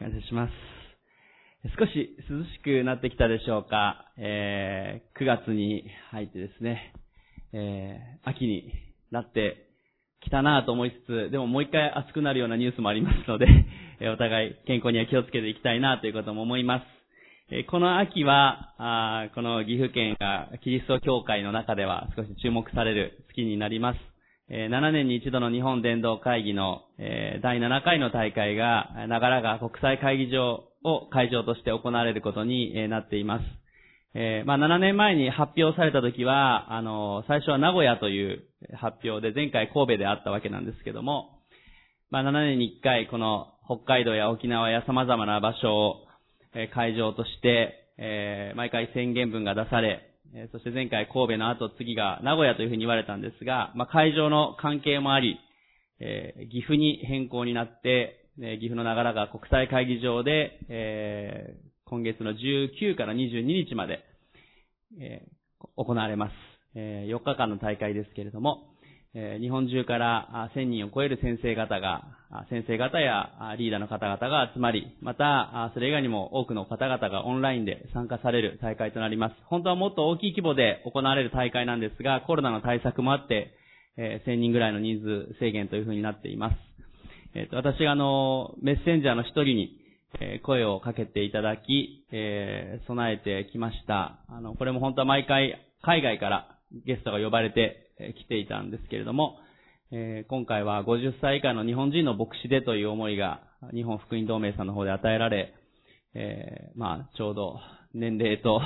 感謝します。少し涼しくなってきたでしょうか。えー、9月に入ってですね、えー、秋になってきたなと思いつつ、でももう一回暑くなるようなニュースもありますので、お互い健康には気をつけていきたいなということも思います。えこの秋はあ、この岐阜県がキリスト教会の中では少し注目される月になります。7年に一度の日本伝道会議の第7回の大会が長良川国際会議場を会場として行われることになっています。え、まあ7年前に発表された時は、あの、最初は名古屋という発表で前回神戸であったわけなんですけども、まあ7年に1回この北海道や沖縄や様々な場所を会場として、え、毎回宣言文が出され、そして前回神戸の後次が名古屋というふうに言われたんですが、まあ、会場の関係もあり、え、岐阜に変更になって、え岐阜の長良川国際会議場で、え、今月の19から22日まで、え、行われます。え4日間の大会ですけれども、日本中から1000人を超える先生方が、先生方やリーダーの方々が集まり、また、それ以外にも多くの方々がオンラインで参加される大会となります。本当はもっと大きい規模で行われる大会なんですが、コロナの対策もあって、え1000人ぐらいの人数制限というふうになっています。えっ、と、私があの、メッセンジャーの一人に、え声をかけていただき、え備えてきました。あの、これも本当は毎回海外からゲストが呼ばれて来ていたんですけれども、え今回は50歳以下の日本人の牧師でという思いが日本福音同盟さんの方で与えられ、えまあ、ちょうど年齢と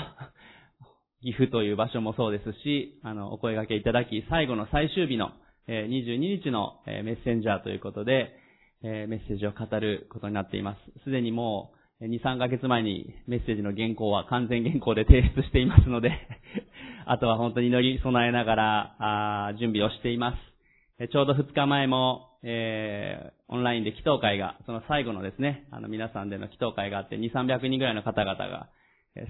岐阜という場所もそうですし、あの、お声掛けいただき、最後の最終日の、え22日の、えメッセンジャーということで、えメッセージを語ることになっています。すでにもう、2、3ヶ月前にメッセージの原稿は完全原稿で提出していますので あとは本当に祈り備えながら、あ準備をしています。ちょうど2日前も、えー、オンラインで祈祷会が、その最後のですね、あの皆さんでの祈祷会があって、2、300人ぐらいの方々が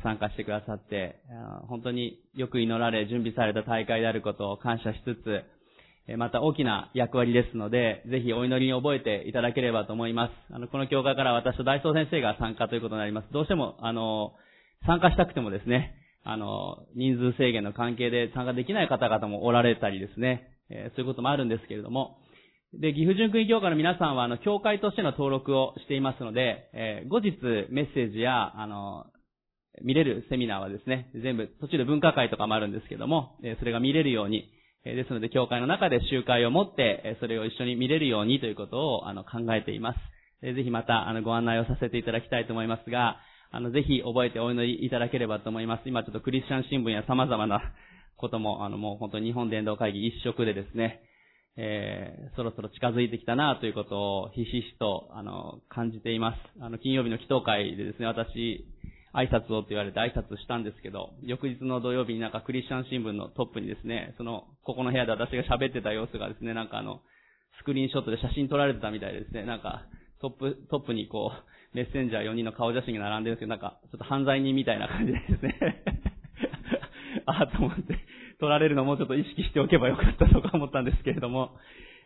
参加してくださって、本当によく祈られ、準備された大会であることを感謝しつつ、また大きな役割ですので、ぜひお祈りに覚えていただければと思います。あの、この教会から私と大総先生が参加ということになります。どうしても、あの、参加したくてもですね、あの、人数制限の関係で参加できない方々もおられたりですね、えー、そういうこともあるんですけれども、で、岐阜純区教会の皆さんは、あの、教会としての登録をしていますので、えー、後日メッセージや、あの、見れるセミナーはですね、全部、途中で文化会とかもあるんですけども、えー、それが見れるように、え、ですので、教会の中で集会を持って、え、それを一緒に見れるようにということを、あの、考えています。えー、ぜひまた、あの、ご案内をさせていただきたいと思いますが、あの、ぜひ覚えてお祈りいただければと思います。今ちょっとクリスチャン新聞や様々なことも、あの、もう本当に日本伝道会議一色でですね、えー、そろそろ近づいてきたなということをひしひしと、あの、感じています。あの、金曜日の祈祷会でですね、私、挨拶をと言われて挨拶したんですけど、翌日の土曜日になんかクリスチャン新聞のトップにですね、その、ここの部屋で私が喋ってた様子がですね、なんかあの、スクリーンショットで写真撮られてたみたいですね、なんか、トップ、トップにこう、メッセンジャー4人の顔写真が並んでるんですけど、なんか、ちょっと犯罪人みたいな感じですね ああ、と思って、撮られるのもちょっと意識しておけばよかったとか思ったんですけれども、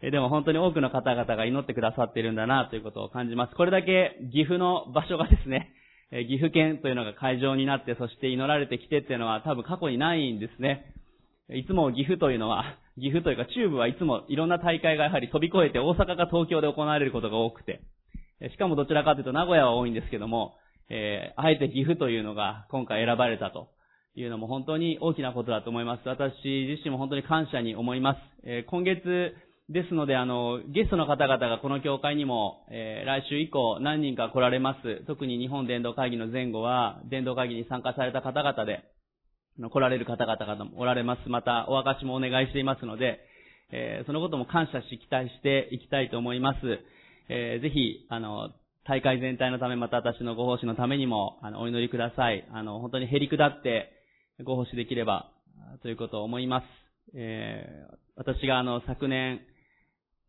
えでも本当に多くの方々が祈ってくださっているんだなということを感じます。これだけ岐阜の場所がですね、え岐阜県というのが会場になって、そして祈られてきてっていうのは多分過去にないんですね。いつも岐阜というのは、岐阜というか中部はいつもいろんな大会がやはり飛び越えて大阪か東京で行われることが多くて、しかもどちらかというと名古屋は多いんですけども、えー、あえて岐阜というのが今回選ばれたというのも本当に大きなことだと思います。私自身も本当に感謝に思います。えー、今月ですので、あの、ゲストの方々がこの教会にも、えー、来週以降何人か来られます。特に日本伝道会議の前後は、伝道会議に参加された方々で、来られる方々がおられます。また、お証もお願いしていますので、えー、そのことも感謝し、期待していきたいと思います。えー、ぜひ、あの、大会全体のため、また私のご奉仕のためにも、あの、お祈りください。あの、本当にへりくだってご奉仕できれば、ということを思います。えー、私があの、昨年、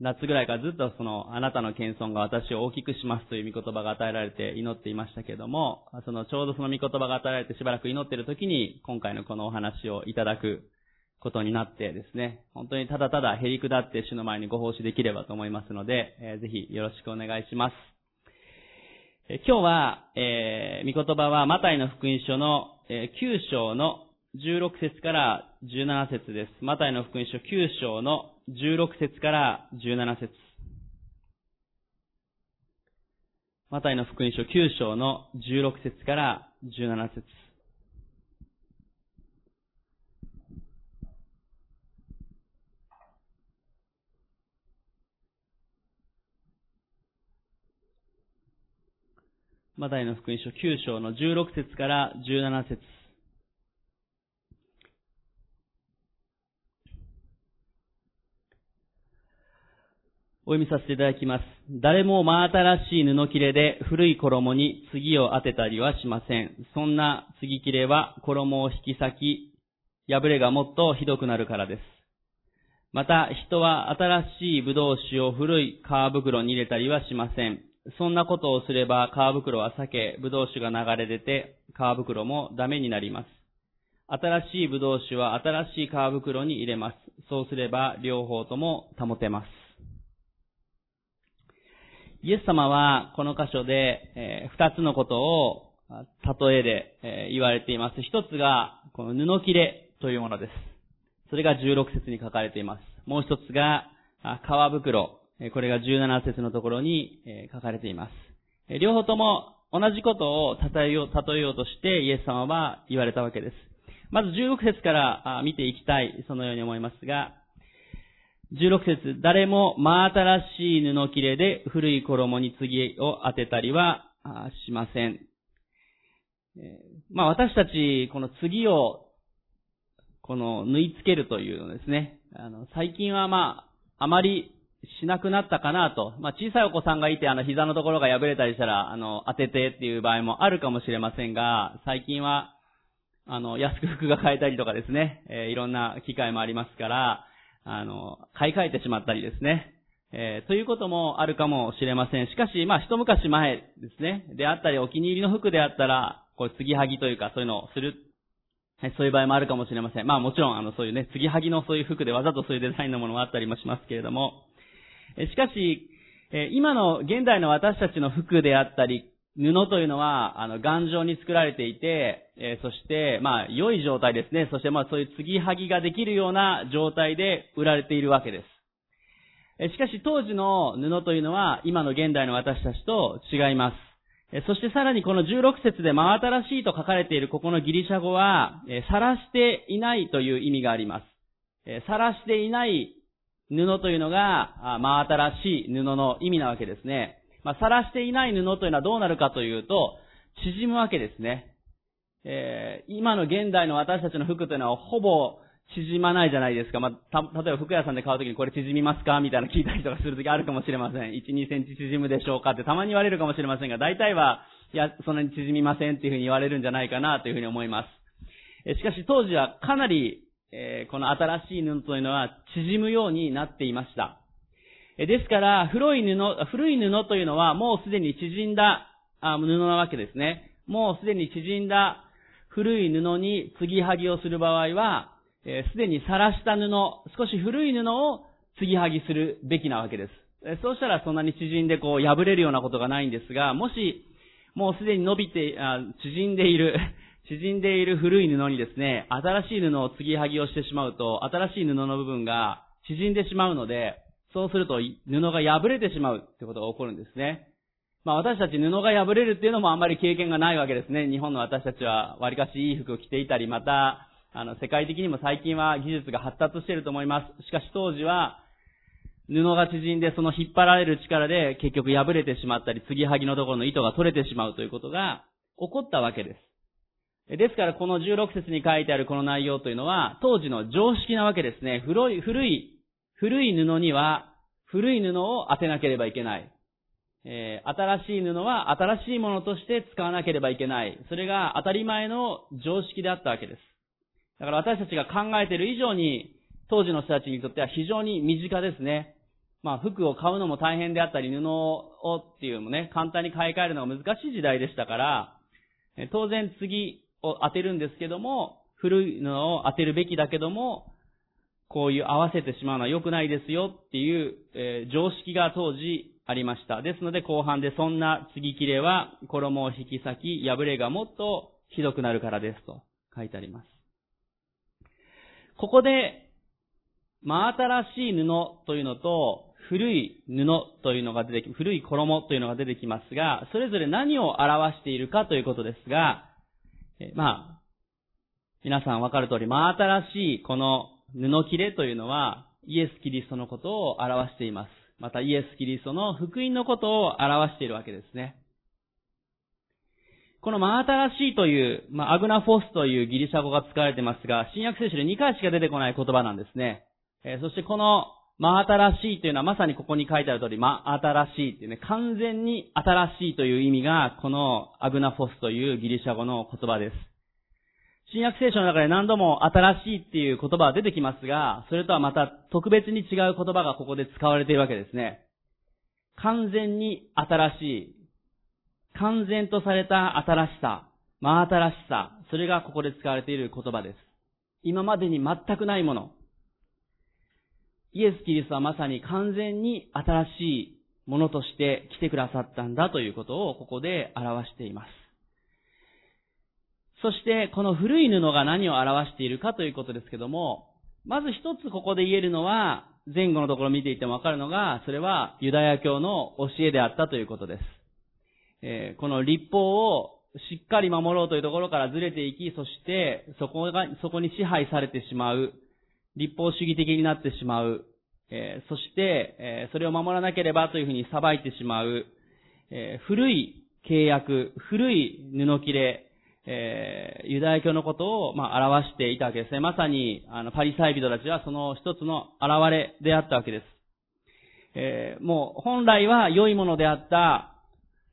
夏ぐらいからずっとその、あなたの謙遜が私を大きくしますという御言葉が与えられて祈っていましたけれども、その、ちょうどその御言葉が与えられてしばらく祈っている時に、今回のこのお話をいただくことになってですね、本当にただただへりくだって主の前にご奉仕できればと思いますので、えー、ぜひよろしくお願いします。今日は、えー、御言葉はマタイの福音書の、えー、9章の16節から17節です。マタイの福音書9章の16節から17節マタイの福音書9章の16節から17節マタイの福音書9章の16節から17節お読みさせていただきます。誰も真新しい布切れで古い衣に次を当てたりはしません。そんな次切れは衣を引き裂き、破れがもっとひどくなるからです。また、人は新しい葡萄酒を古い皮袋に入れたりはしません。そんなことをすれば皮袋は裂け、葡萄酒が流れ出て、皮袋もダメになります。新しい葡萄酒は新しい皮袋に入れます。そうすれば両方とも保てます。イエス様はこの箇所で、えー、二つのことを例えで、えー、言われています。一つが、この布切れというものです。それが16節に書かれています。もう一つが、皮袋。これが17節のところに書かれています。両方とも同じことを例えよう、例えようとしてイエス様は言われたわけです。まず16節から見ていきたい、そのように思いますが、16節誰も真新しい布切れで古い衣に次を当てたりはしません。まあ私たち、この次を、この縫い付けるというのですね。あの、最近はまあ、あまりしなくなったかなと。まあ小さいお子さんがいて、あの膝のところが破れたりしたら、あの、当ててっていう場合もあるかもしれませんが、最近は、あの、安く服が買えたりとかですね、えー、いろんな機会もありますから、あの、買い替えてしまったりですね。えー、ということもあるかもしれません。しかし、まあ、一昔前ですね。であったり、お気に入りの服であったら、こう、継ぎはぎというか、そういうのをする。そういう場合もあるかもしれません。まあ、もちろん、あの、そういうね、継ぎはぎのそういう服でわざとそういうデザインのものもあったりもしますけれども、しかし、今の現代の私たちの服であったり、布というのは、あの、頑丈に作られていて、え、そして、まあ、良い状態ですね。そして、まあ、そういう継ぎはぎができるような状態で売られているわけです。えしかし、当時の布というのは、今の現代の私たちと違います。そしてさらにこの16節で真新しいと書かれているここのギリシャ語は、え晒していないという意味があります。え晒していない布というのが、真新しい布の意味なわけですね。まあ、晒していない布というのはどうなるかというと、縮むわけですね。えー、今の現代の私たちの服というのはほぼ縮まないじゃないですか。まあ、た、例えば服屋さんで買うときにこれ縮みますかみたいな聞いたりとかするときあるかもしれません。1、2センチ縮むでしょうかってたまに言われるかもしれませんが、大体は、いや、そんなに縮みませんっていうふうに言われるんじゃないかなというふうに思います。しかし当時はかなり、えー、この新しい布というのは縮むようになっていました。えですから、古い布、古い布というのはもうすでに縮んだあ布なわけですね。もうすでに縮んだ古い布に継ぎはぎをする場合は、す、えー、で、に晒した布、少し古い布を継ぎはぎするべきなわけです。えー、そうしたらそんなに縮んでこう破れるようなことがないんですが、もし、もうすでに伸びて、あ縮んでいる、縮んでいる古い布にですね、新しい布を継ぎはぎをしてしまうと、新しい布の部分が縮んでしまうので、そうすると布が破れてしまうってことが起こるんですね。まあ私たち布が破れるっていうのもあんまり経験がないわけですね。日本の私たちは割かしいい服を着ていたり、また、あの、世界的にも最近は技術が発達していると思います。しかし当時は、布が縮んでその引っ張られる力で結局破れてしまったり、継ぎはぎのところの糸が取れてしまうということが起こったわけです。ですからこの16節に書いてあるこの内容というのは、当時の常識なわけですね。古い、古い古い布には古い布を当てなければいけない。えー、新しい布は新しいものとして使わなければいけない。それが当たり前の常識であったわけです。だから私たちが考えている以上に、当時の人たちにとっては非常に身近ですね。まあ服を買うのも大変であったり、布をっていうのもね、簡単に買い替えるのが難しい時代でしたから、当然次を当てるんですけども、古い布を当てるべきだけども、こういう合わせてしまうのは良くないですよっていう、えー、常識が当時ありました。ですので後半でそんな継ぎ切れは衣を引き裂き、破れがもっとひどくなるからですと書いてあります。ここで、真新しい布というのと、古い布というのが出てき、古い衣というのが出てきますが、それぞれ何を表しているかということですが、まあ、皆さんわかる通り、真新しいこの布切れというのは、イエス・キリストのことを表しています。またイエス・キリストの福音のことを表しているわけですね。この真新しいという、まあ、アグナフォスというギリシャ語が使われていますが、新約聖書で2回しか出てこない言葉なんですね。えー、そしてこの真新しいというのはまさにここに書いてある通り、真新しいっていうね、完全に新しいという意味が、このアグナフォスというギリシャ語の言葉です。新約聖書の中で何度も新しいっていう言葉は出てきますが、それとはまた特別に違う言葉がここで使われているわけですね。完全に新しい、完全とされた新しさ、真新しさ、それがここで使われている言葉です。今までに全くないもの。イエス・キリストはまさに完全に新しいものとして来てくださったんだということをここで表しています。そして、この古い布が何を表しているかということですけども、まず一つここで言えるのは、前後のところ見ていてもわかるのが、それはユダヤ教の教えであったということです。えー、この立法をしっかり守ろうというところからずれていき、そしてそこが、そこに支配されてしまう、立法主義的になってしまう、え、そして、え、それを守らなければというふうに裁いてしまう、え古い契約、古い布切れ、え、ユダヤ教のことを、まあ、表していたわけですね。まさに、あの、パリサイ人たちはその一つの現れであったわけです。えー、もう、本来は良いものであった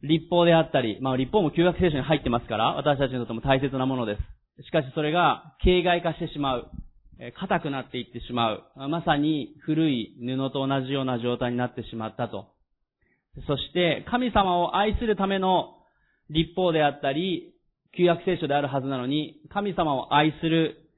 立法であったり、まあ、立法も旧約聖書に入ってますから、私たちにとっても大切なものです。しかしそれが、形骸化してしまう。硬くなっていってしまう。まさに古い布と同じような状態になってしまったと。そして、神様を愛するための立法であったり、旧約聖書であるはずなのに、神様を愛する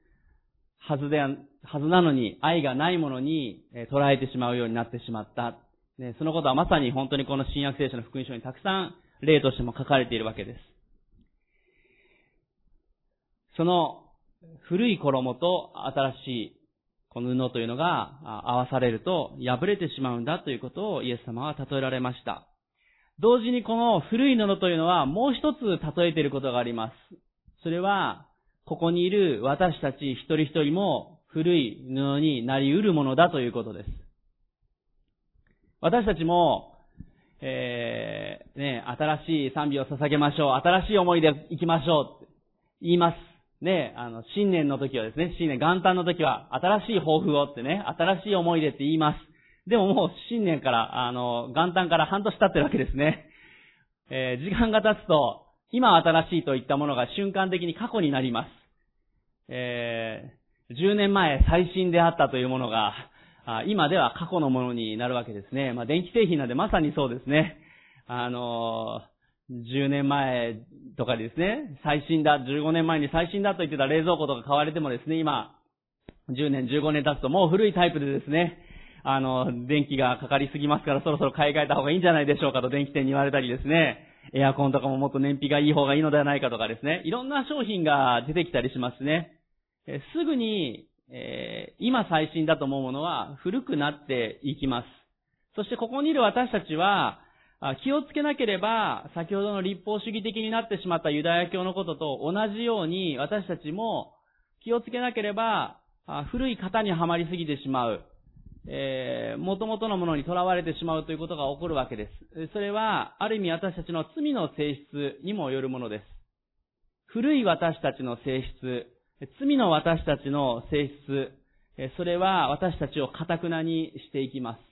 はずで、はずなのに、愛がないものに捉えてしまうようになってしまった。ね、そのことはまさに本当にこの新約聖書の福音書にたくさん例としても書かれているわけです。その古い衣と新しいこの布というのが合わされると破れてしまうんだということをイエス様は例えられました。同時にこの古い布というのはもう一つ例えていることがあります。それは、ここにいる私たち一人一人も古い布になり得るものだということです。私たちも、えー、ね、新しい賛美を捧げましょう。新しい思いで行きましょう。言います。ね、あの、新年の時はですね、新年元旦の時は、新しい抱負をってね、新しい思いでって言います。でももう新年から、あの、元旦から半年経ってるわけですね。えー、時間が経つと、今新しいといったものが瞬間的に過去になります。えー、10年前最新であったというものが、今では過去のものになるわけですね。まあ、電気製品なんでまさにそうですね。あのー、10年前とかですね、最新だ、15年前に最新だと言ってた冷蔵庫とか買われてもですね、今、10年、15年経つともう古いタイプでですね、あの、電気がかかりすぎますからそろそろ買い替えた方がいいんじゃないでしょうかと電気店に言われたりですね、エアコンとかももっと燃費がいい方がいいのではないかとかですね、いろんな商品が出てきたりしますね。えすぐに、えー、今最新だと思うものは古くなっていきます。そしてここにいる私たちは、気をつけなければ、先ほどの立法主義的になってしまったユダヤ教のことと同じように、私たちも気をつけなければ、古い型にはまりすぎてしまう。えー、元々のものに囚われてしまうということが起こるわけです。それは、ある意味私たちの罪の性質にもよるものです。古い私たちの性質、罪の私たちの性質、それは私たちを堅くなにしていきます。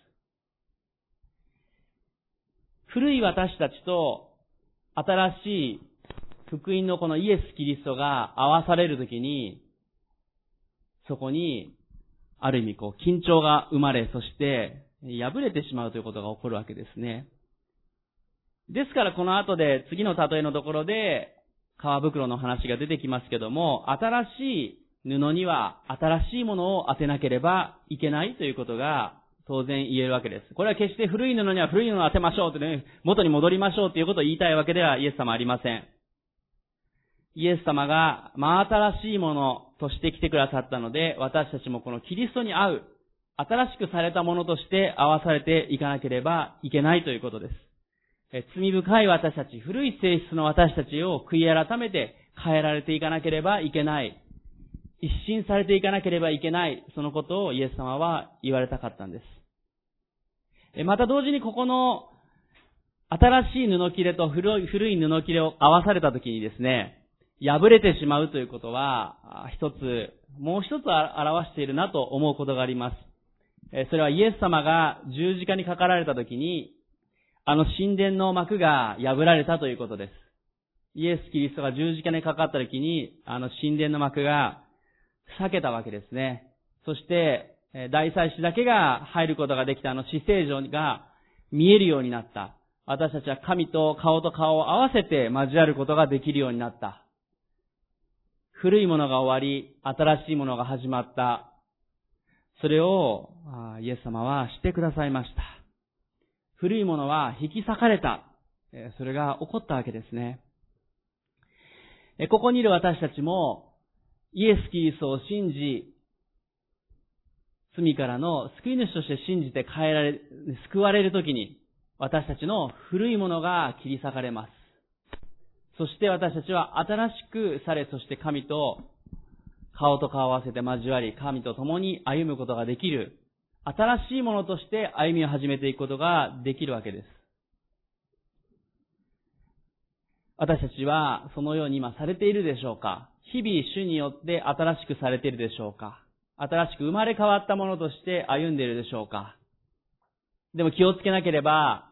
古い私たちと新しい福音のこのイエス・キリストが合わされるときに、そこにある意味こう緊張が生まれ、そして破れてしまうということが起こるわけですね。ですからこの後で次の例えのところで皮袋の話が出てきますけども、新しい布には新しいものを当てなければいけないということが当然言えるわけです。これは決して古い布には古い布を当てましょうとね、元に戻りましょうということを言いたいわけではイエス様ありません。イエス様が真新しいものとして来てくださったので、私たちもこのキリストに合う、新しくされたものとして合わされていかなければいけないということです。え罪深い私たち、古い性質の私たちを悔い改めて変えられていかなければいけない。一新されていかなければいけない。そのことをイエス様は言われたかったんです。また同時にここの新しい布切れと古い古い布切れを合わされたときにですね、破れてしまうということは、一つ、もう一つ表しているなと思うことがあります。それはイエス様が十字架にかかられたときに、あの神殿の幕が破られたということです。イエス・キリストが十字架にかかったときに、あの神殿の幕が裂けたわけですね。そして、大祭司だけが入ることができたあの死聖所が見えるようになった。私たちは神と顔と顔を合わせて交わることができるようになった。古いものが終わり、新しいものが始まった。それを、イエス様はしてくださいました。古いものは引き裂かれた。それが起こったわけですね。ここにいる私たちも、イエス・キリストを信じ、罪からの救い主として信じて変えられ、救われるときに、私たちの古いものが切り裂かれます。そして私たちは新しくされ、そして神と顔と顔を合わせて交わり、神と共に歩むことができる、新しいものとして歩みを始めていくことができるわけです。私たちはそのように今されているでしょうか？日々主によって新しくされているでしょうか？新しく生まれ変わったものとして歩んでいるでしょうかでも気をつけなければ、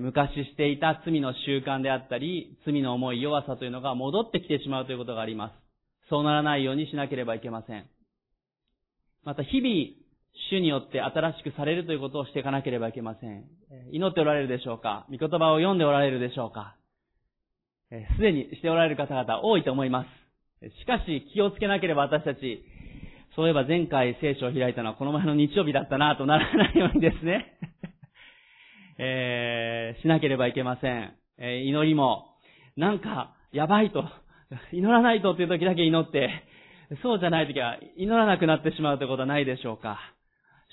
昔していた罪の習慣であったり、罪の重い弱さというのが戻ってきてしまうということがあります。そうならないようにしなければいけません。また日々、主によって新しくされるということをしていかなければいけません。祈っておられるでしょうか？御言葉を読んでおられるでしょうか？すでにしておられる方々多いと思います。しかし気をつけなければ私たち、そういえば前回聖書を開いたのはこの前の日曜日だったなとならないようにですね。えー、しなければいけません。えー、祈りも、なんか、やばいと、祈らないとっていう時だけ祈って、そうじゃない時は祈らなくなってしまうということはないでしょうか。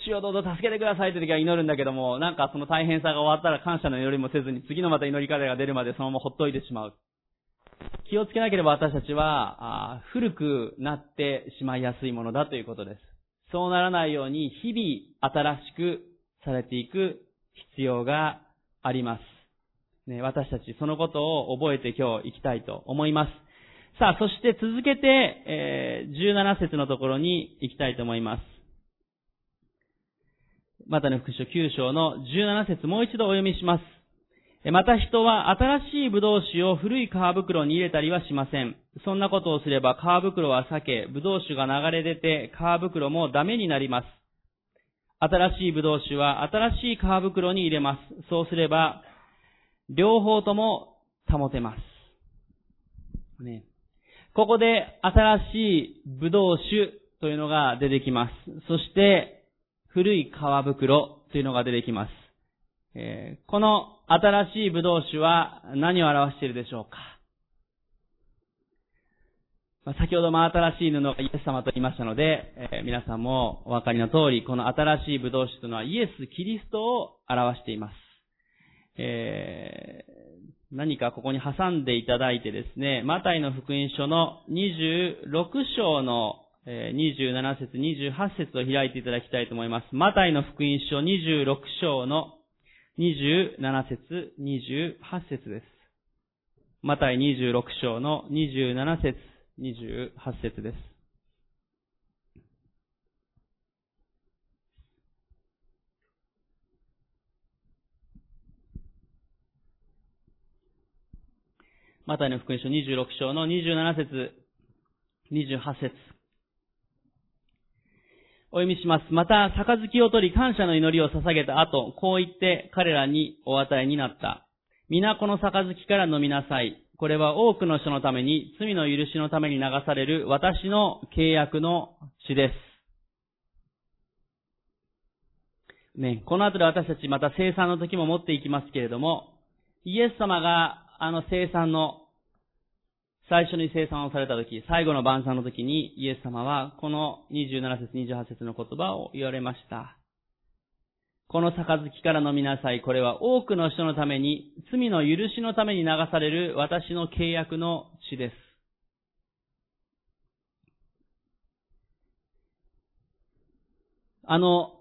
主よどうぞ助けてくださいという時は祈るんだけども、なんかその大変さが終わったら感謝の祈りもせずに、次のまた祈り方が出るまでそのままほっといてしまう。気をつけなければ私たちは、古くなってしまいやすいものだということです。そうならないように、日々新しくされていく必要があります。ね、私たちそのことを覚えて今日行きたいと思います。さあ、そして続けて、えー、17節のところに行きたいと思います。またの福書9章の17節もう一度お読みします。また人は新しい葡萄酒を古い皮袋に入れたりはしません。そんなことをすれば皮袋は裂け、葡萄酒が流れ出て皮袋もダメになります。新しい葡萄酒は新しい皮袋に入れます。そうすれば、両方とも保てます。ね、ここで新しい葡萄酒というのが出てきます。そして、古い皮袋というのが出てきます。えー、この新しい葡萄酒は何を表しているでしょうか？先ほども新しい布がイエス様と言いましたので、えー、皆さんもお分かりの通り、この新しい葡萄酒というのはイエス・キリストを表しています。えー、何かここに挟んでいただいてですね、マタイの福音書の26章の27節、28節を開いていただきたいと思います。マタイの福音書26章の27節、28節です。マタイ26章の27節、28節です。マタイの福音書26章の27節、28節お読みします。また、杯を取り感謝の祈りを捧げた後、こう言って彼らにお与えになった。皆この杯から飲みなさい。これは多くの人のために、罪の許しのために流される私の契約の血です。ね、この後で私たちまた生産の時も持っていきますけれども、イエス様があの生産の、最初に生産をされた時、最後の晩餐の時にイエス様はこの27節28節の言葉を言われました。この杯から飲みなさい。これは多くの人のために、罪の許しのために流される私の契約の血です。あの、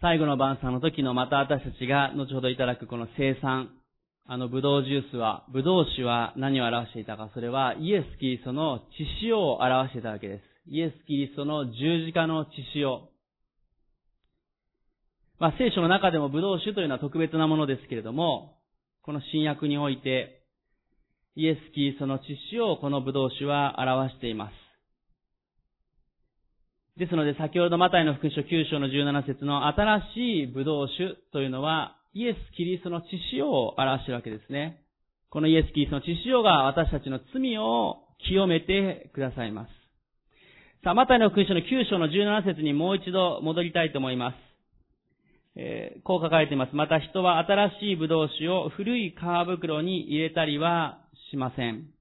最後の晩餐の時のまた私たちが後ほどいただくこの生産、あのブドウジュースは、ブドウ酒は何を表していたか、それはイエス・キリストの血潮を表していたわけです。イエス・キリストの十字架の血潮。まあ聖書の中でもブドウ酒というのは特別なものですけれども、この新約において、イエス・キリストの血潮をこのブドウ酒は表しています。ですので先ほどマタイの福音書9章の17節の新しいブドウ酒というのは、イエス・キリストの血潮を表しているわけですね。このイエス・キリストの血潮が私たちの罪を清めてくださいます。さあ、マタイの福音書の9章の17節にもう一度戻りたいと思います。えー、こう書かれています。また人は新しい葡萄酒を古い皮袋に入れたりはしません。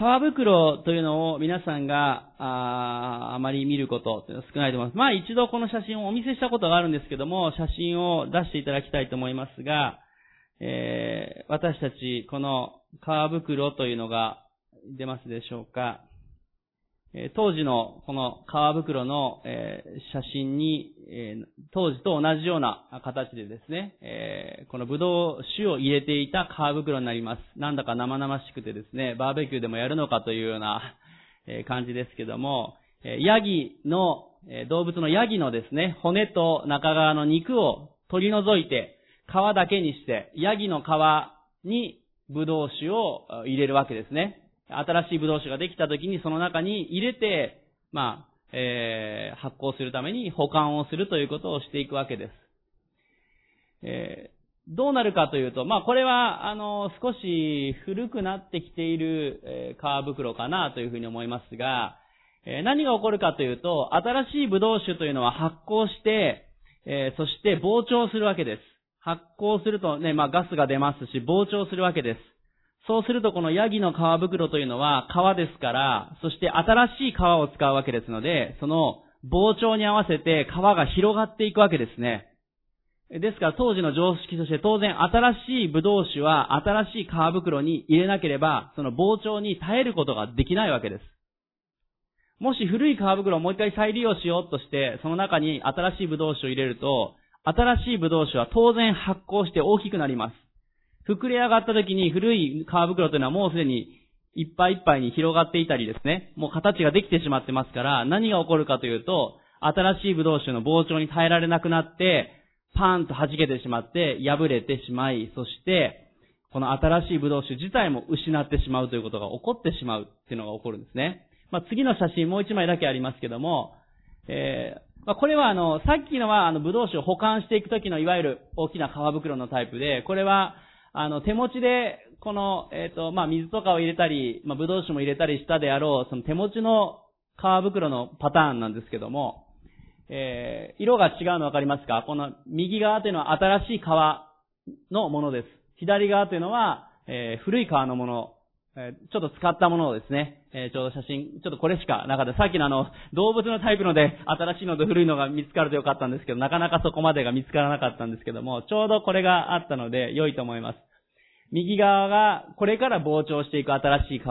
皮袋というのを皆さんが、ああまり見ることというのは少ないと思います。まあ一度この写真をお見せしたことがあるんですけども、写真を出していただきたいと思いますが、えー、私たち、この皮袋というのが出ますでしょうか。当時のこの皮袋の写真に、当時と同じような形でですね、このブドウ酒を入れていた皮袋になります。なんだか生々しくてですね、バーベキューでもやるのかというような感じですけども、ヤギの、動物のヤギのですね、骨と中側の肉を取り除いて、皮だけにして、ヤギの皮にブドウ酒を入れるわけですね。新しいブドウ酒ができた時にその中に入れて、まあ、えー、発酵するために保管をするということをしていくわけです。えー、どうなるかというと、まあこれは、あの、少し古くなってきている、えー、皮袋かなというふうに思いますが、えー、何が起こるかというと、新しいブドウ酒というのは発酵して、えー、そして膨張するわけです。発酵するとね、まあガスが出ますし、膨張するわけです。そうするとこのヤギの皮袋というのは皮ですから、そして新しい皮を使うわけですので、その膨張に合わせて皮が広がっていくわけですね。ですから当時の常識として当然新しいブドウ酒は新しい皮袋に入れなければ、その膨張に耐えることができないわけです。もし古い皮袋をもう一回再利用しようとして、その中に新しいブドウ酒を入れると、新しいブドウ酒は当然発酵して大きくなります。膨れ上がった時に古い皮袋というのはもうすでにいっぱいいっぱいに広がっていたりですね、もう形ができてしまってますから、何が起こるかというと、新しいブドウ酒の膨張に耐えられなくなって、パーンと弾けてしまって、破れてしまい、そして、この新しいブドウ酒自体も失ってしまうということが起こってしまうっていうのが起こるんですね。まあ、次の写真もう一枚だけありますけども、えー、まあ、これはあの、さっきのはあの、ブドウ酒を保管していくときのいわゆる大きな皮袋のタイプで、これはあの、手持ちで、この、えっ、ー、と、まあ、水とかを入れたり、まあ、ぶどう酒も入れたりしたであろう、その手持ちの皮袋のパターンなんですけども、えー、色が違うのわかりますか？この右側というのは新しい皮のものです。左側というのは、えー、古い皮のものえちょっと使ったものをですね、えちょうど写真、ちょっとこれしかなかった。さっきのあの、動物のタイプので、新しいのと古いのが見つかるとよかったんですけど、なかなかそこまでが見つからなかったんですけども、ちょうどこれがあったので、良いと思います。右側が、これから膨張していく新しい皮。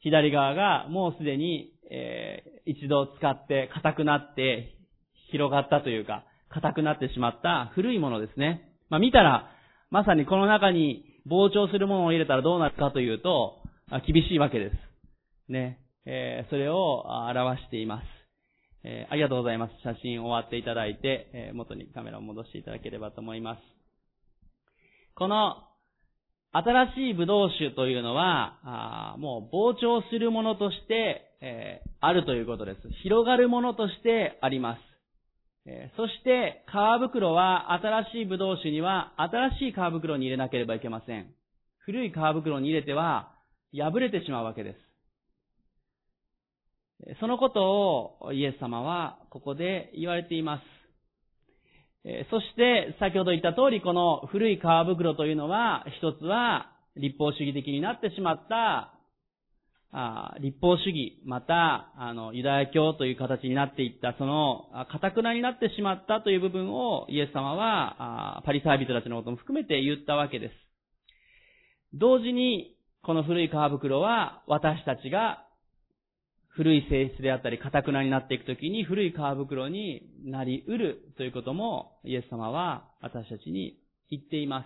左側が、もうすでに、えー、一度使って硬くなって、広がったというか、硬くなってしまった古いものですね。まあ見たら、まさにこの中に膨張するものを入れたらどうなるかというと、厳しいわけです。ね。えー、それを表しています。えー、ありがとうございます。写真終わっていただいて、えー、元にカメラを戻していただければと思います。この、新しいブドウ酒というのは、あもう膨張するものとして、えー、あるということです。広がるものとしてあります。えそして、皮袋は新しいブドウ酒には新しい皮袋に入れなければいけません。古い皮袋に入れては破れてしまうわけです。そのことをイエス様はここで言われています。そして先ほど言った通りこの古い皮袋というのは一つは立法主義的になってしまったあ立法主義、また、あの、ユダヤ教という形になっていった、その、かたくなになってしまったという部分を、イエス様は、パリサイ人たちのことも含めて言ったわけです。同時に、この古い皮袋は、私たちが、古い性質であったり、かたくなになっていくときに、古い皮袋になり得るということも、イエス様は、私たちに言っていま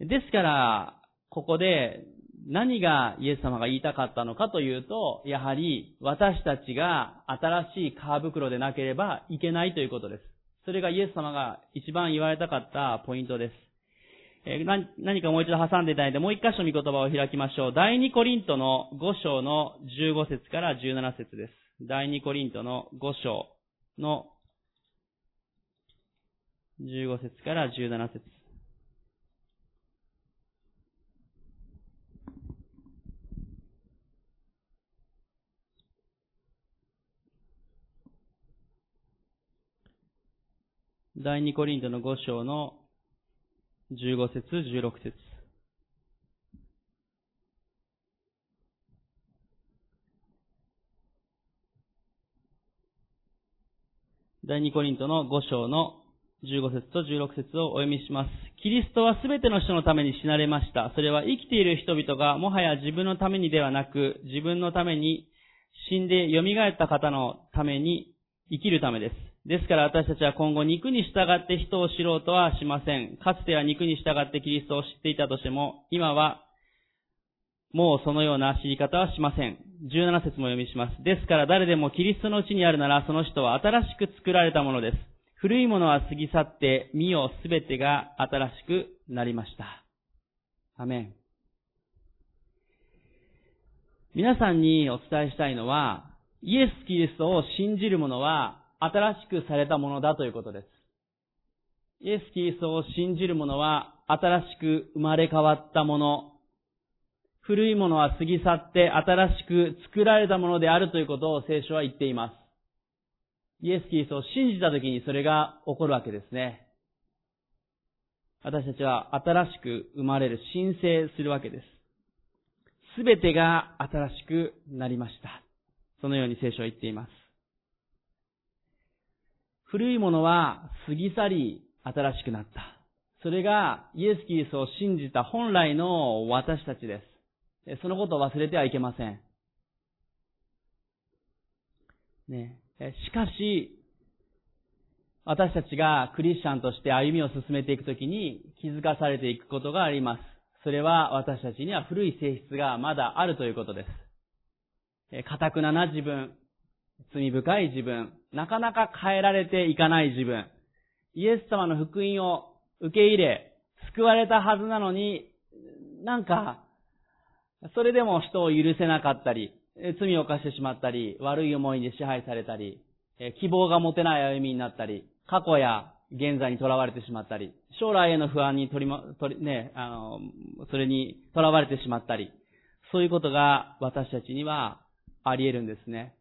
す。ですから、ここで、何がイエス様が言いたかったのかというと、やはり私たちが新しい皮袋でなければいけないということです。それがイエス様が一番言われたかったポイントです。え、何かもう一度挟んでいただいて、もう一箇所見言葉を開きましょう。第二コリントの5章の15節から17節です。第二コリントの5章の15節から17節第2コリントの5章の15節、16節。第2コリントの5章の15節と16節をお読みします。キリストはすべての人のために死なれました。それは生きている人々がもはや自分のためにではなく、自分のために死んで蘇った方のために生きるためです。ですから私たちは今後肉に従って人を知ろうとはしません。かつては肉に従ってキリストを知っていたとしても、今はもうそのような知り方はしません。17節も読みします。ですから誰でもキリストのうちにあるなら、その人は新しく作られたものです。古いものは過ぎ去って、身をすべてが新しくなりました。アメン。皆さんにお伝えしたいのは、イエス・キリストを信じる者は新しくされたものだということです。イエス・キリストを信じる者は新しく生まれ変わったもの、古いものは過ぎ去って新しく作られたものであるということを聖書は言っています。イエス・キリストを信じたときにそれが起こるわけですね。私たちは新しく生まれる、申請するわけです。すべてが新しくなりました。そのように聖書は言っています。古いものは過ぎ去り新しくなった。それがイエス・キリストを信じた本来の私たちです。そのことを忘れてはいけません。ね。しかし、私たちがクリスチャンとして歩みを進めていくときに気づかされていくことがあります。それは私たちには古い性質がまだあるということです。かたくなな自分、罪深い自分、なかなか変えられていかない自分、イエス様の福音を受け入れ、救われたはずなのに、なんか、それでも人を許せなかったり、罪を犯してしまったり、悪い思いに支配されたり、希望が持てない歩みになったり、過去や現在に囚われてしまったり、将来への不安に取りま、取り、ね、あの、それに囚われてしまったり、そういうことが私たちにはあり得るんですね。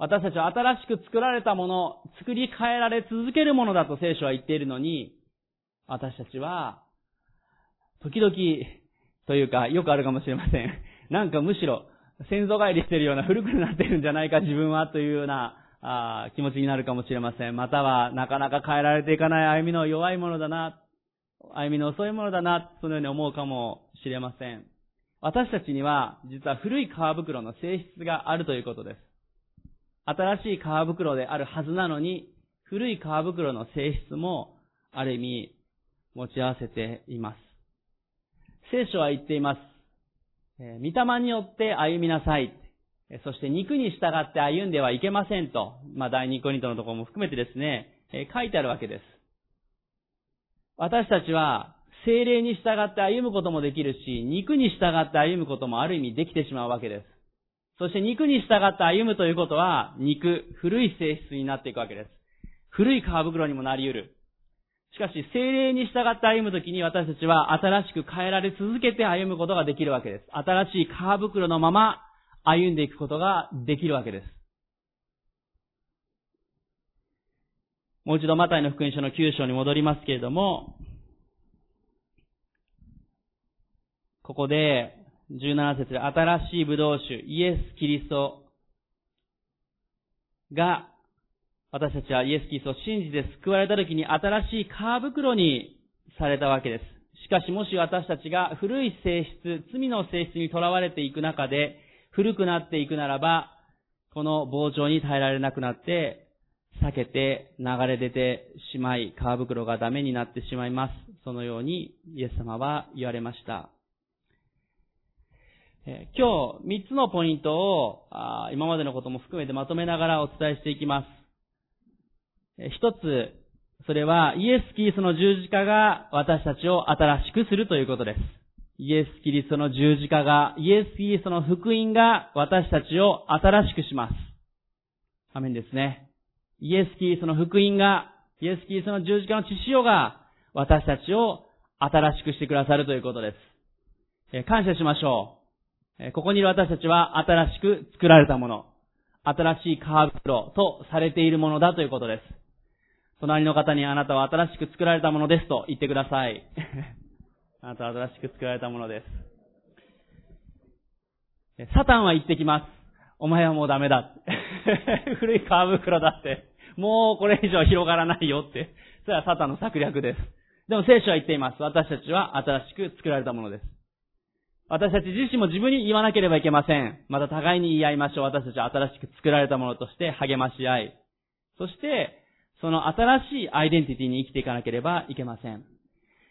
私たちは新しく作られたもの、作り変えられ続けるものだと聖書は言っているのに、私たちは、時々、というか、よくあるかもしれません。なんかむしろ、先祖返りしてるような古くなってるんじゃないか自分はというようなあ気持ちになるかもしれません。または、なかなか変えられていかない歩みの弱いものだな、歩みの遅いものだな、そのように思うかもしれません。私たちには、実は古い皮袋の性質があるということです。新しい皮袋であるはずなのに、古い皮袋の性質も、ある意味、持ち合わせています。聖書は言っています。えー、御霊によって歩みなさい。そして肉に従って歩んではいけませんと、まあ、第二コリントのところも含めてですね、えー、書いてあるわけです。私たちは、精霊に従って歩むこともできるし、肉に従って歩むこともある意味できてしまうわけです。そして肉に従って歩むということは、肉、古い性質になっていくわけです。古い皮袋にもなり得る。しかし、精霊に従って歩むときに私たちは新しく変えられ続けて歩むことができるわけです。新しい皮袋のまま歩んでいくことができるわけです。もう一度マタイの福音書の9章に戻りますけれども、ここで17節で新しいブドウ酒、イエス・キリストが、私たちはイエス・キリストを信じて救われた時に新しい皮袋にされたわけです。しかしもし私たちが古い性質、罪の性質にとらわれていく中で、古くなっていくならば、この膨張に耐えられなくなって、避けて流れ出てしまい、皮袋がダメになってしまいます。そのようにイエス様は言われました。今日3つのポイントを今までのことも含めてまとめながらお伝えしていきます。一つ、それはイエス・キリストの十字架が私たちを新しくするということです。イエス・キリストの十字架が、イエス・キリストの福音が私たちを新しくします。アメンですね。イエス・キリストの福音が、イエス・キリストの十字架の血潮が私たちを新しくしてくださるということです。感謝しましょう。ここにいる私たちは新しく作られたもの、新しい皮袋とされているものだということです。隣の方にあなたは新しく作られたものですと言ってください。あなたは新しく作られたものです。サタンは言ってきます。お前はもうダメだ。古い皮袋だって。もうこれ以上広がらないよって。それはサタンの策略です。でも聖書は言っています。私たちは新しく作られたものです。私たち自身も自分に言わなければいけません。また互いに言い合いましょう。私たちは新しく作られたものとして励まし合い。そして、その新しいアイデンティティに生きていかなければいけません。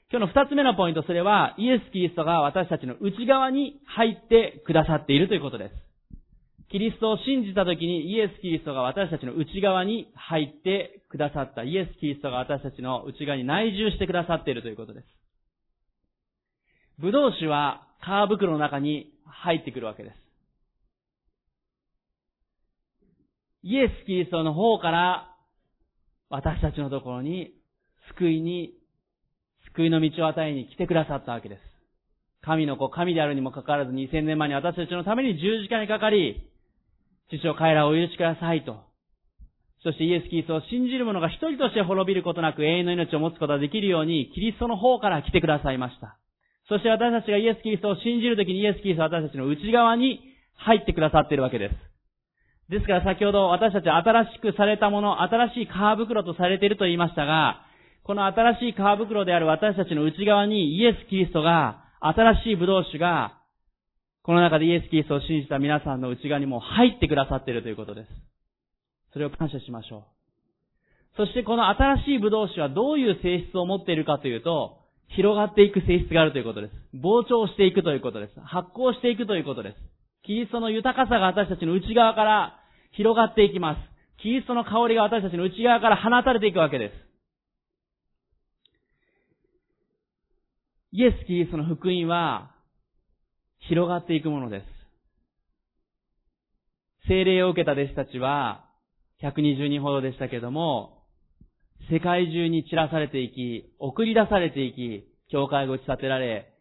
今日の二つ目のポイント、それは、イエス・キリストが私たちの内側に入ってくださっているということです。キリストを信じたときにイエス・キリストが私たちの内側に入ってくださった。イエス・キリストが私たちの内側に内住してくださっているということです。ブドウ酒は皮袋の中に入ってくるわけです。イエス・キリストの方から私たちのところに救いに、救いの道を与えに来てくださったわけです。神の子、神であるにもかかわらず2000年前に私たちのために十字架にかかり、父を彼らをお許しくださいと。そしてイエス・キリストを信じる者が一人として滅びることなく永遠の命を持つことができるように、キリストの方から来てくださいました。そして私たちがイエス・キリストを信じるときにイエス・キリストは私たちの内側に入ってくださっているわけです。ですから先ほど私たち新しくされたもの、新しい皮袋とされていると言いましたが、この新しい皮袋である私たちの内側にイエス・キリストが、新しいブドウ酒がこの中でイエス・キリストを信じた皆さんの内側にも入ってくださっているということです。それを感謝しましょう。そしてこの新しいブドウ酒はどういう性質を持っているかというと、広がっていく性質があるということです。膨張していくということです。発酵していくということです。キリストの豊かさが私たちの内側から広がっていきます。キリストの香りが私たちの内側から放たれていくわけです。イエス・キリストの福音は、広がっていくものです。精霊を受けた弟子たちは、120人ほどでしたけれども、世界中に散らされていき、送り出されていき、教会が打ち立てられ、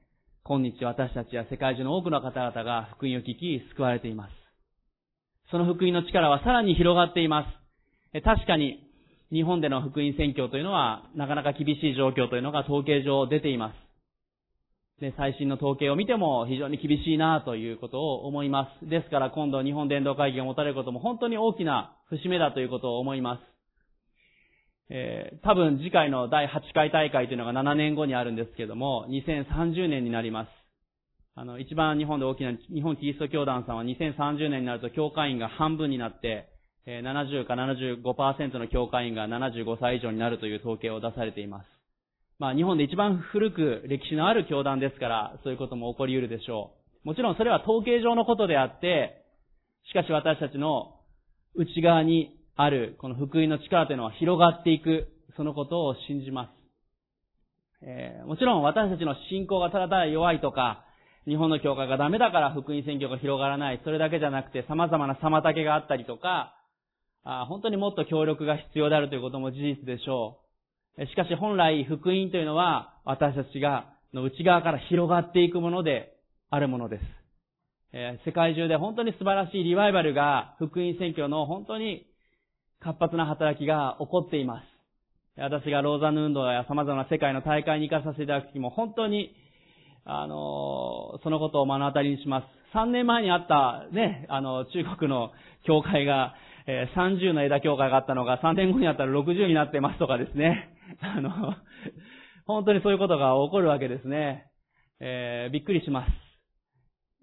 今日私たちは世界中の多くの方々が福音を聞き、救われています。その福音の力はさらに広がっています。確かに、日本での福音宣教というのは、なかなか厳しい状況というのが統計上出ています。で、最新の統計を見ても非常に厳しいなということを思います。ですから今度日本伝道会議が持たれることも本当に大きな節目だということを思います。えー、多分次回の第8回大会というのが7年後にあるんですけども、2030年になります。あの、一番日本で大きな日本キリスト教団さんは2030年になると教会員が半分になって、え70か75%の教会員が75歳以上になるという統計を出されています。まあ日本で一番古く歴史のある教団ですから、そういうことも起こり得るでしょう。もちろんそれは統計上のことであって、しかし私たちの内側にあるこの福音の力というのは広がっていく、そのことを信じます。えー、もちろん私たちの信仰がただただ弱いとか、日本の教会がダメだから福音宣教が広がらない、それだけじゃなくて様々な妨げがあったりとか、あ本当にもっと協力が必要であるということも事実でしょう。しかし本来福音というのは私たちがの内側から広がっていくものであるものです。えー、世界中で本当に素晴らしいリバイバルが、福音宣教の本当に活発な働きが起こっています。私がローザンヌ運動や様々な世界の大会に行かさせていただくときも本当に、あの、そのことを目の当たりにします。3年前にあった、ね、あの、中国の教会が、えー、30の枝教会があったのが3年後にあったら60になってますとかですね。あの、本当にそういうことが起こるわけですね。えー、びっくりします。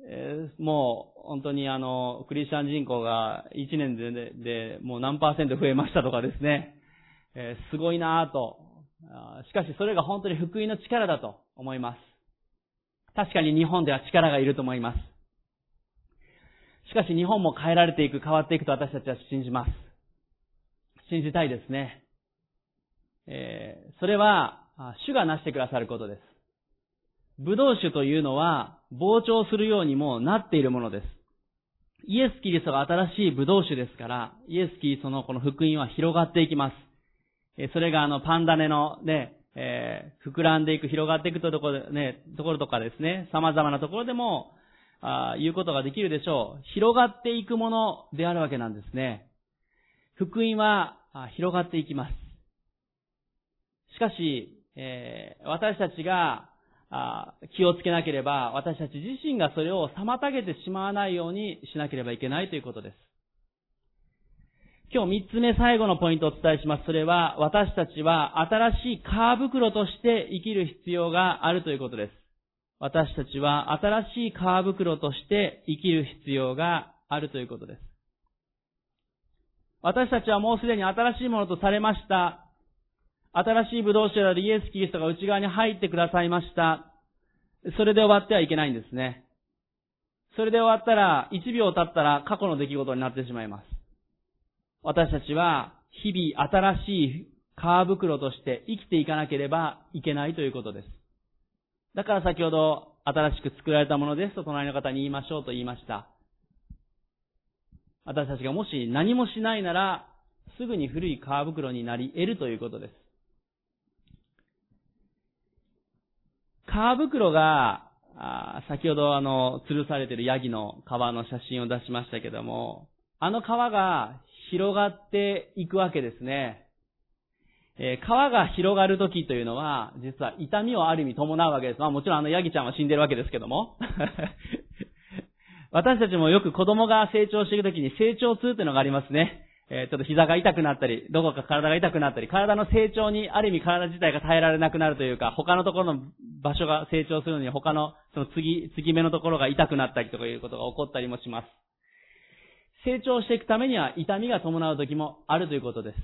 えー、もう、本当にあの、クリスチャン人口が1年ででもう何パーセント増えましたとかですね。えー、すごいなぁと。しかしそれが本当に福音の力だと思います。確かに日本では力がいると思います。しかし日本も変えられていく、変わっていくと私たちは信じます。信じたいですね。えー、それは、主がなしてくださることです。ブドウ酒というのは、膨張するようにもなっているものです。イエス・キリストが新しいブドウ酒ですから、イエス・キリストのこの福音は広がっていきます。それがあの、パンダネのね、えー、膨らんでいく、広がっていくところで、ね、ところとかですね、様々なところでも、あ言うことができるでしょう。広がっていくものであるわけなんですね。福音は広がっていきます。しかし、えー、私たちが気をつけなければ、私たち自身がそれを妨げてしまわないようにしなければいけないということです。今日三つ目最後のポイントをお伝えします。それは、私たちは新しい皮袋として生きる必要があるということです。私たちは新しい皮袋として生きる必要があるということです。私たちはもうすでに新しいものとされました。新しい武道酒であるイエス・キリストが内側に入ってくださいました。それで終わってはいけないんですね。それで終わったら、1秒経ったら過去の出来事になってしまいます。私たちは日々新しい皮袋として生きていかなければいけないということです。だから先ほど新しく作られたものですと隣の方に言いましょうと言いました。私たちがもし何もしないなら、すぐに古い皮袋になり得るということです。皮袋が、あ先ほどあの、吊るされてるヤギの皮の写真を出しましたけども、あの皮が広がっていくわけですね。えー、皮が広がる時というのは、実は痛みをある意味伴うわけです。まあもちろんあのヤギちゃんは死んでるわけですけども。私たちもよく子供が成長していく時に成長痛っていうのがありますね。えー、ちょっと膝が痛くなったり、どこか体が痛くなったり、体の成長にある意味体自体が耐えられなくなるというか、他のところの場所が成長するのに他のその次、次目のところが痛くなったりとかいうことが起こったりもします。成長していくためには痛みが伴う時もあるということです。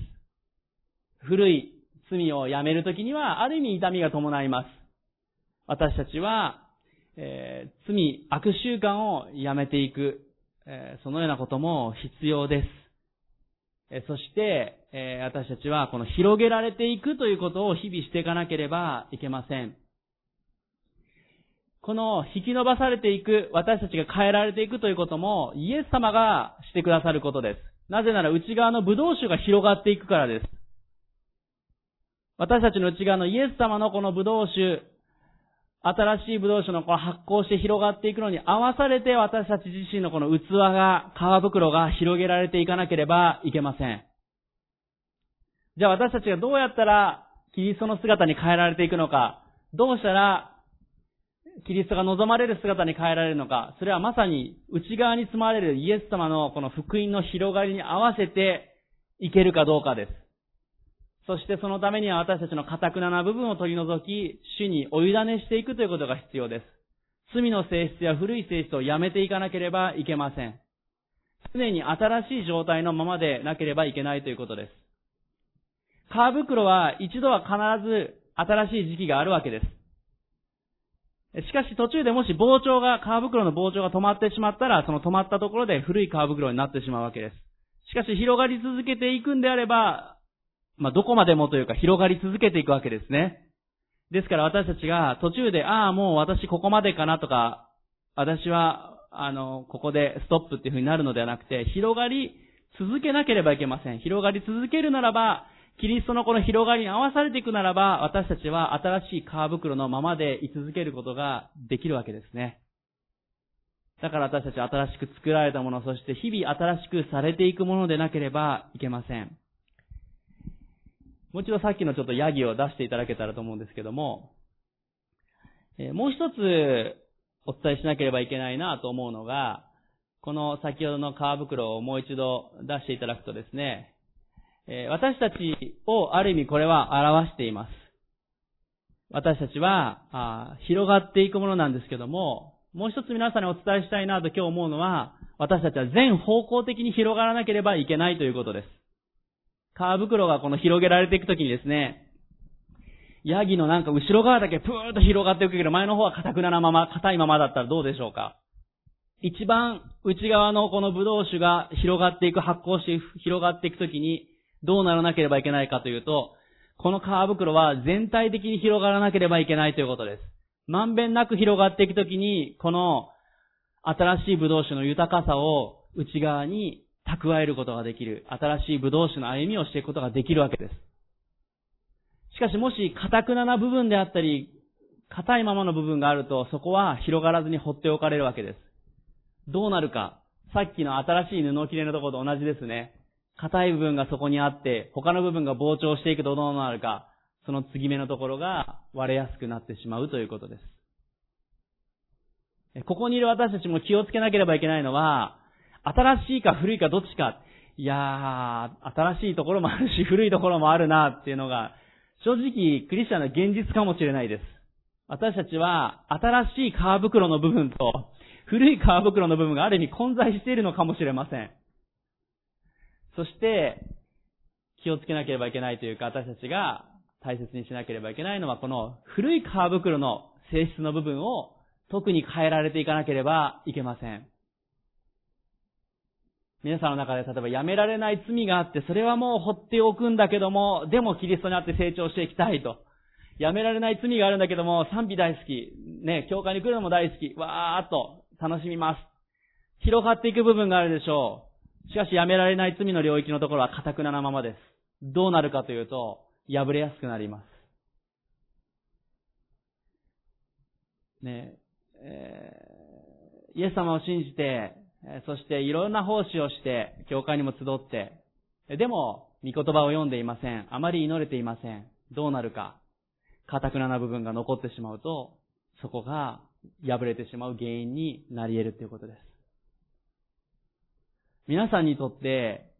古い罪をやめるときには、ある意味痛みが伴います。私たちは、えー、罪、悪習慣をやめていく、えー、そのようなことも必要です。え、そして、え私たちはこの広げられていくということを日々していかなければいけません。この引き伸ばされていく、私たちが変えられていくということも、イエス様がしてくださることです。なぜなら内側のブドウ酒が広がっていくからです。私たちの内側のイエス様のこのブドウ酒、新しいブドウ酒のこの発酵して広がっていくのに合わされて私たち自身のこの器が、皮袋が広げられていかなければいけません。じゃあ私たちがどうやったらキリストの姿に変えられていくのか、どうしたらキリストが望まれる姿に変えられるのか、それはまさに内側に積まれるイエス様のこの福音の広がりに合わせていけるかどうかです。そしてそのためには私たちの堅くなな部分を取り除き、主にお委ねしていくということが必要です。罪の性質や古い性質をやめていかなければいけません。常に新しい状態のままでなければいけないということです。皮袋は一度は必ず新しい時期があるわけです。しかし途中でもし膨張が、皮袋の膨張が止まってしまったら、その止まったところで古い皮袋になってしまうわけです。しかし広がり続けていくんであれば、まあ、どこまでもというか広がり続けていくわけですね。ですから私たちが途中で、ああ、もう私ここまでかなとか、私は、あの、ここでストップっていう風になるのではなくて、広がり続けなければいけません。広がり続けるならば、キリストのこの広がりに合わされていくならば、私たちは新しい皮袋のままで居続けることができるわけですね。だから私たちは新しく作られたもの、そして日々新しくされていくものでなければいけません。もう一度さっきのちょっとヤギを出していただけたらと思うんですけども、えもう一つお伝えしなければいけないなと思うのが、この先ほどの皮袋をもう一度出していただくとですね、え私たちをある意味これは表しています。私たちはあ広がっていくものなんですけども、もう一つ皆さんにお伝えしたいなと今日思うのは、私たちは全方向的に広がらなければいけないということです。皮袋がこの広げられていくときにですね、ヤギのなんか後ろ側だけプーッと広がっていくけど、前の方は硬くななまま、硬いままだったらどうでしょうか一番内側のこのブドウ酒が広がっていく、発酵して広がっていくときに、どうならなければいけないかというと、この皮袋は全体的に広がらなければいけないということです。まんべんなく広がっていくときに、この新しいブドウ酒の豊かさを内側に蓄えることができる、新しいブドウ酒の歩みをしていくことができるわけです。しかしもし、硬くなな部分であったり、硬いままの部分があると、そこは広がらずに放っておかれるわけです。どうなるか。さっきの新しい布切れのところと同じですね。硬い部分がそこにあって、他の部分が膨張していくとどうなるか。その継ぎ目のところが割れやすくなってしまうということです。ここにいる私たちも気をつけなければいけないのは、新しいか古いかどっちか。いやー、新しいところもあるし、古いところもあるなっていうのが、正直、クリスチャンの現実かもしれないです。私たちは、新しい皮袋の部分と、古い皮袋の部分がある意味混在しているのかもしれません。そして、気をつけなければいけないというか、私たちが大切にしなければいけないのは、この古い皮袋の性質の部分を特に変えられていかなければいけません。皆さんの中で例えばやめられない罪があって、それはもう放っておくんだけども、でもキリストにあって成長していきたいと。やめられない罪があるんだけども、賛美大好き。ね、教会に来るのも大好き。わーっと楽しみます。広がっていく部分があるでしょう。しかしやめられない罪の領域のところは堅くななままです。どうなるかというと、破れやすくなります。ねえー、イエス様を信じて、そしていろんな奉仕をして、教会にも集って、でも、御言葉を読んでいません。あまり祈れていません。どうなるか。堅くなな部分が残ってしまうと、そこが破れてしまう原因になり得るということです。皆さんにとって、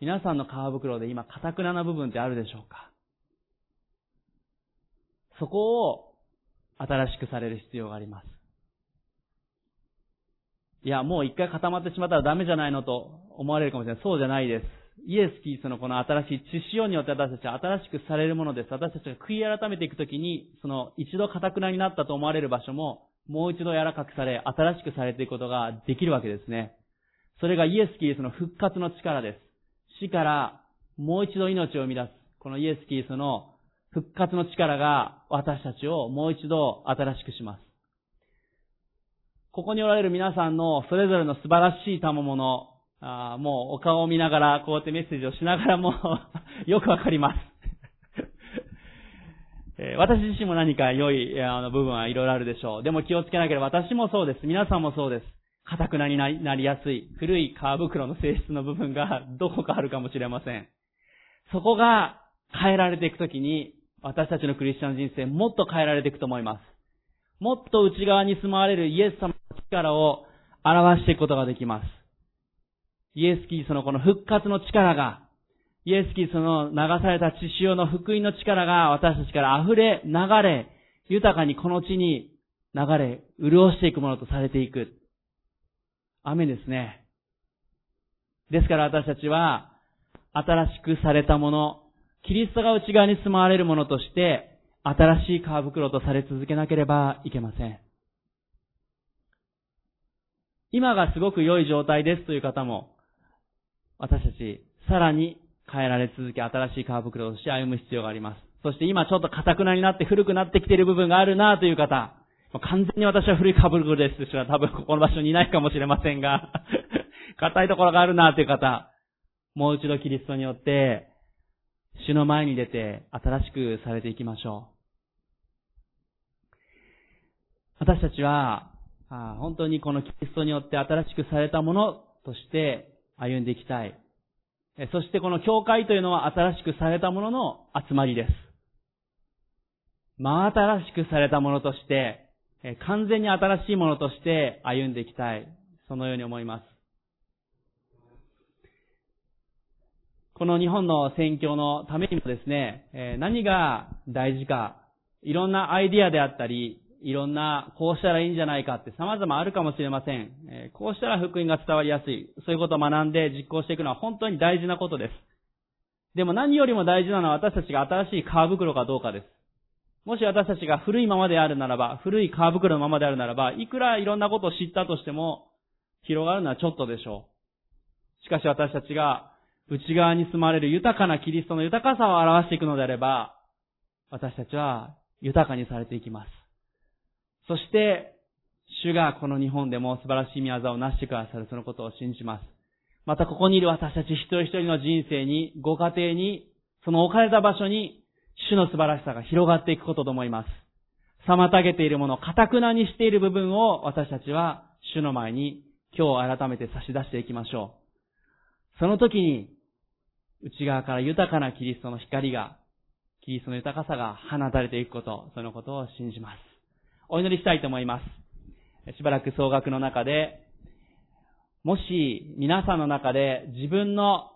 皆さんの皮袋で今、堅くなな部分ってあるでしょうかそこを新しくされる必要があります。いや、もう一回固まってしまったらダメじゃないのと思われるかもしれない。そうじゃないです。イエス・キリストのこの新しい知識によって私たちは新しくされるものです。私たちが悔い改めていくときに、その一度堅くなになったと思われる場所も、もう一度柔らかくされ、新しくされていくことができるわけですね。それがイエス・キリストの復活の力です。死からもう一度命を生み出す。このイエス・キリストの復活の力が私たちをもう一度新しくします。ここにおられる皆さんのそれぞれの素晴らしい賜物、あもうお顔を見ながら、こうやってメッセージをしながらも よくわかります え私自身も何か良いあの部分はいろいろあるでしょう。でも気をつけなければ私もそうです。皆さんもそうです。硬くなりなりやすい、古い皮袋の性質の部分が どこかあるかもしれません。そこが変えられていくときに、私たちのクリスチャン人生もっと変えられていくと思います。もっと内側に住まわれるイエス様力を表していくことができます。イエス・キリストのこの復活の力が、イエス・キリストの流された血潮の福音の力が私たちから溢れ、流れ、豊かにこの地に流れ、潤していくものとされていく。雨ですね。ですから私たちは、新しくされたもの、キリストが内側に住まわれるものとして、新しい皮袋とされ続けなければいけません。今がすごく良い状態ですという方も、私たち、さらに変えられ続け、新しい皮袋として歩む必要があります。そして今ちょっと硬くなになって古くなってきている部分があるなという方、完全に私は古い皮袋ですとしては多分ここの場所にいないかもしれませんが、硬いところがあるなという方、もう一度キリストによって、主の前に出て新しくされていきましょう。私たちは、本当にこのキリストによって新しくされたものとして歩んでいきたい。そしてこの教会というのは新しくされたものの集まりです。真新しくされたものとして、完全に新しいものとして歩んでいきたい。そのように思います。この日本の選挙のためにもですね、何が大事か、いろんなアイディアであったり、いろんな、こうしたらいいんじゃないかって様々あるかもしれません。こうしたら福音が伝わりやすい。そういうことを学んで実行していくのは本当に大事なことです。でも何よりも大事なのは私たちが新しい皮袋かどうかです。もし私たちが古いままであるならば、古い皮袋のままであるならば、いくらいろんなことを知ったとしても、広がるのはちょっとでしょう。しかし私たちが内側に住まれる豊かなキリストの豊かさを表していくのであれば、私たちは豊かにされていきます。そして、主がこの日本でも素晴らしい宮沢を成してくださるそのことを信じます。またここにいる私たち一人一人の人生に、ご家庭に、その置かれた場所に、主の素晴らしさが広がっていくことと思います。妨げているもの、堅くなにしている部分を私たちは主の前に今日改めて差し出していきましょう。その時に、内側から豊かなキリストの光が、キリストの豊かさが放たれていくこと、そのことを信じます。お祈りしたいと思います。しばらく総額の中で、もし皆さんの中で自分の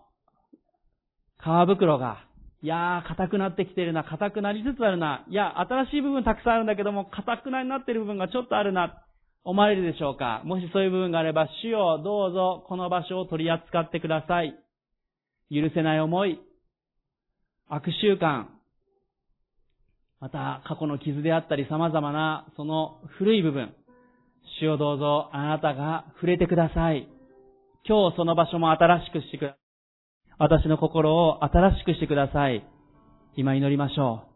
皮袋が、いやー、硬くなってきてるな、硬くなりつつあるな、いや、新しい部分たくさんあるんだけども、硬くなりなってる部分がちょっとあるな、思われるでしょうか？もしそういう部分があれば、主よ、どうぞこの場所を取り扱ってください。許せない思い、悪習慣、また過去の傷であったり様々なその古い部分、主をどうぞあなたが触れてください。今日その場所も新しくしてください。私の心を新しくしてください。今祈りましょう。